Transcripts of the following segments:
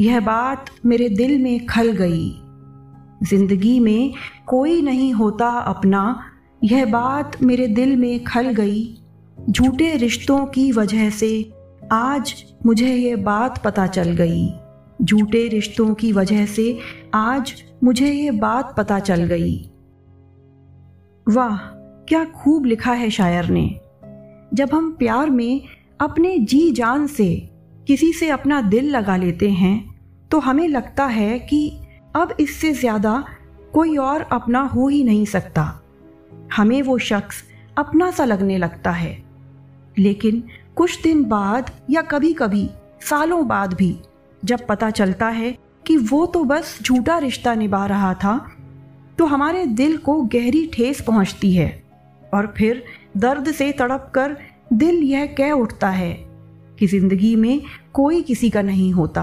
यह बात मेरे दिल में खल गई। ज़िंदगी में कोई नहीं होता अपना। यह बात मेरे दिल में खल गई। झूठे रिश्तों की वजह से आज मुझे ये बात पता चल गई। झूठे रिश्तों की वजह से आज मुझे ये बात पता चल गई। वाह, क्या खूब लिखा है शायर ने। जब हम प्यार में अपने जी जान से किसी से अपना दिल लगा लेते हैं तो हमें लगता है कि अब इससे ज़्यादा कोई और अपना हो ही नहीं सकता। हमें वो शख्स अपना सा लगने लगता है। लेकिन कुछ दिन बाद या कभी कभी सालों बाद भी, जब पता चलता है कि वो तो बस झूठा रिश्ता निभा रहा था तो हमारे दिल को गहरी ठेस पहुँचती है। और फिर दर्द से तड़प कर दिल यह कह उठता है कि ज़िंदगी में कोई किसी का नहीं होता।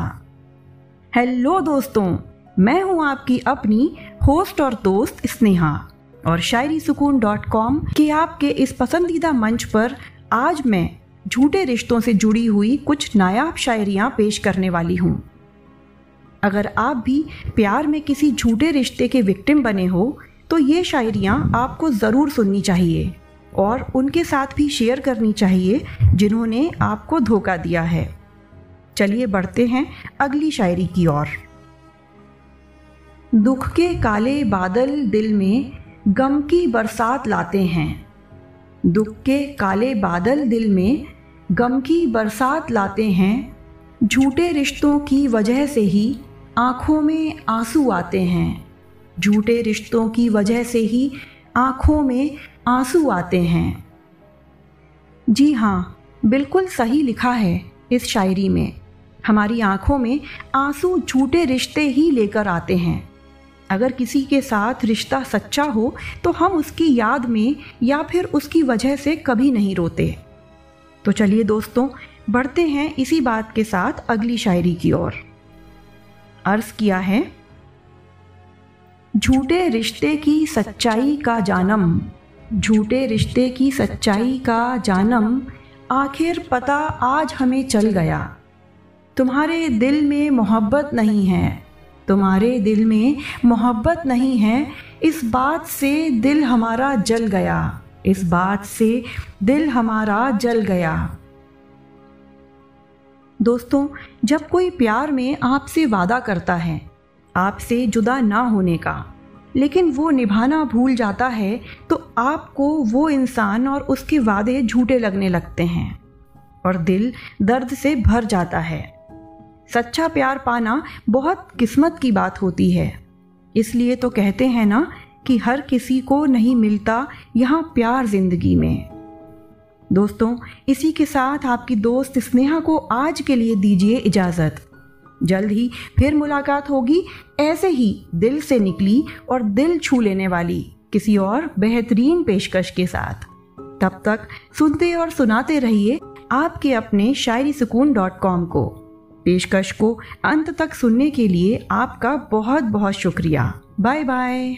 हेलो दोस्तों, मैं हूँ आपकी अपनी होस्ट और दोस्त स्नेहा। और शायरी सुकून डॉट कॉम के आपके इस पसंदीदा मंच पर आज मैं झूठे रिश्तों से जुड़ी हुई कुछ नायाब शायरियाँ पेश करने वाली हूँ। अगर आप भी प्यार में किसी झूठे रिश्ते के विक्टिम बने हो तो ये शायरियाँ आपको ज़रूर सुननी चाहिए और उनके साथ भी शेयर करनी चाहिए, जिन्होंने आपको धोखा दिया है। चलिए बढ़ते हैं अगली शायरी की ओर। दुख के काले बादल दिल में गम की बरसात लाते हैं। दुख के काले बादल दिल में गम की बरसात लाते हैं। झूठे रिश्तों की वजह से ही आँखों में आँसू आते हैं। झूठे रिश्तों की वजह से ही आँखों में आँसू आते हैं। जी हाँ बिल्कुल सही लिखा है इस शायरी में। हमारी आँखों में आँसू झूठे रिश्ते ही लेकर आते हैं। अगर किसी के साथ रिश्ता सच्चा हो तो हम उसकी याद में या फिर उसकी वजह से कभी नहीं रोते। तो चलिए दोस्तों, बढ़ते हैं इसी बात के साथ अगली शायरी की ओर। अर्ज़ किया है, झूठे रिश्ते की सच्चाई का जानम, झूठे रिश्ते की सच्चाई का जानम, आखिर पता आज हमें चल गया। तुम्हारे दिल में मोहब्बत नहीं है। तुम्हारे दिल में मोहब्बत नहीं है। इस बात से दिल हमारा जल गया। इस बात से दिल हमारा जल गया। दोस्तों, जब कोई प्यार में आपसे वादा करता है, आपसे जुदा ना होने का, लेकिन वो निभाना भूल जाता है तो आपको वो इंसान और उसके वादे झूठे लगने लगते हैं और दिल दर्द से भर जाता है। सच्चा प्यार पाना बहुत किस्मत की बात होती है। इसलिए तो कहते हैं ना कि हर किसी को नहीं मिलता यहाँ प्यार ज़िंदगी में। दोस्तों, इसी के साथ आपकी दोस्त स्नेहा को आज के लिए दीजिए इजाज़त। जल्द ही फिर मुलाकात होगी, ऐसे ही दिल से निकली और दिल छू लेने वाली किसी और बेहतरीन पेशकश के साथ। तब तक सुनते और सुनाते रहिए आपके अपने शायरी सुकून डॉट कॉम को। पेशकश को अंत तक सुनने के लिए आपका बहुत बहुत शुक्रिया। Bye bye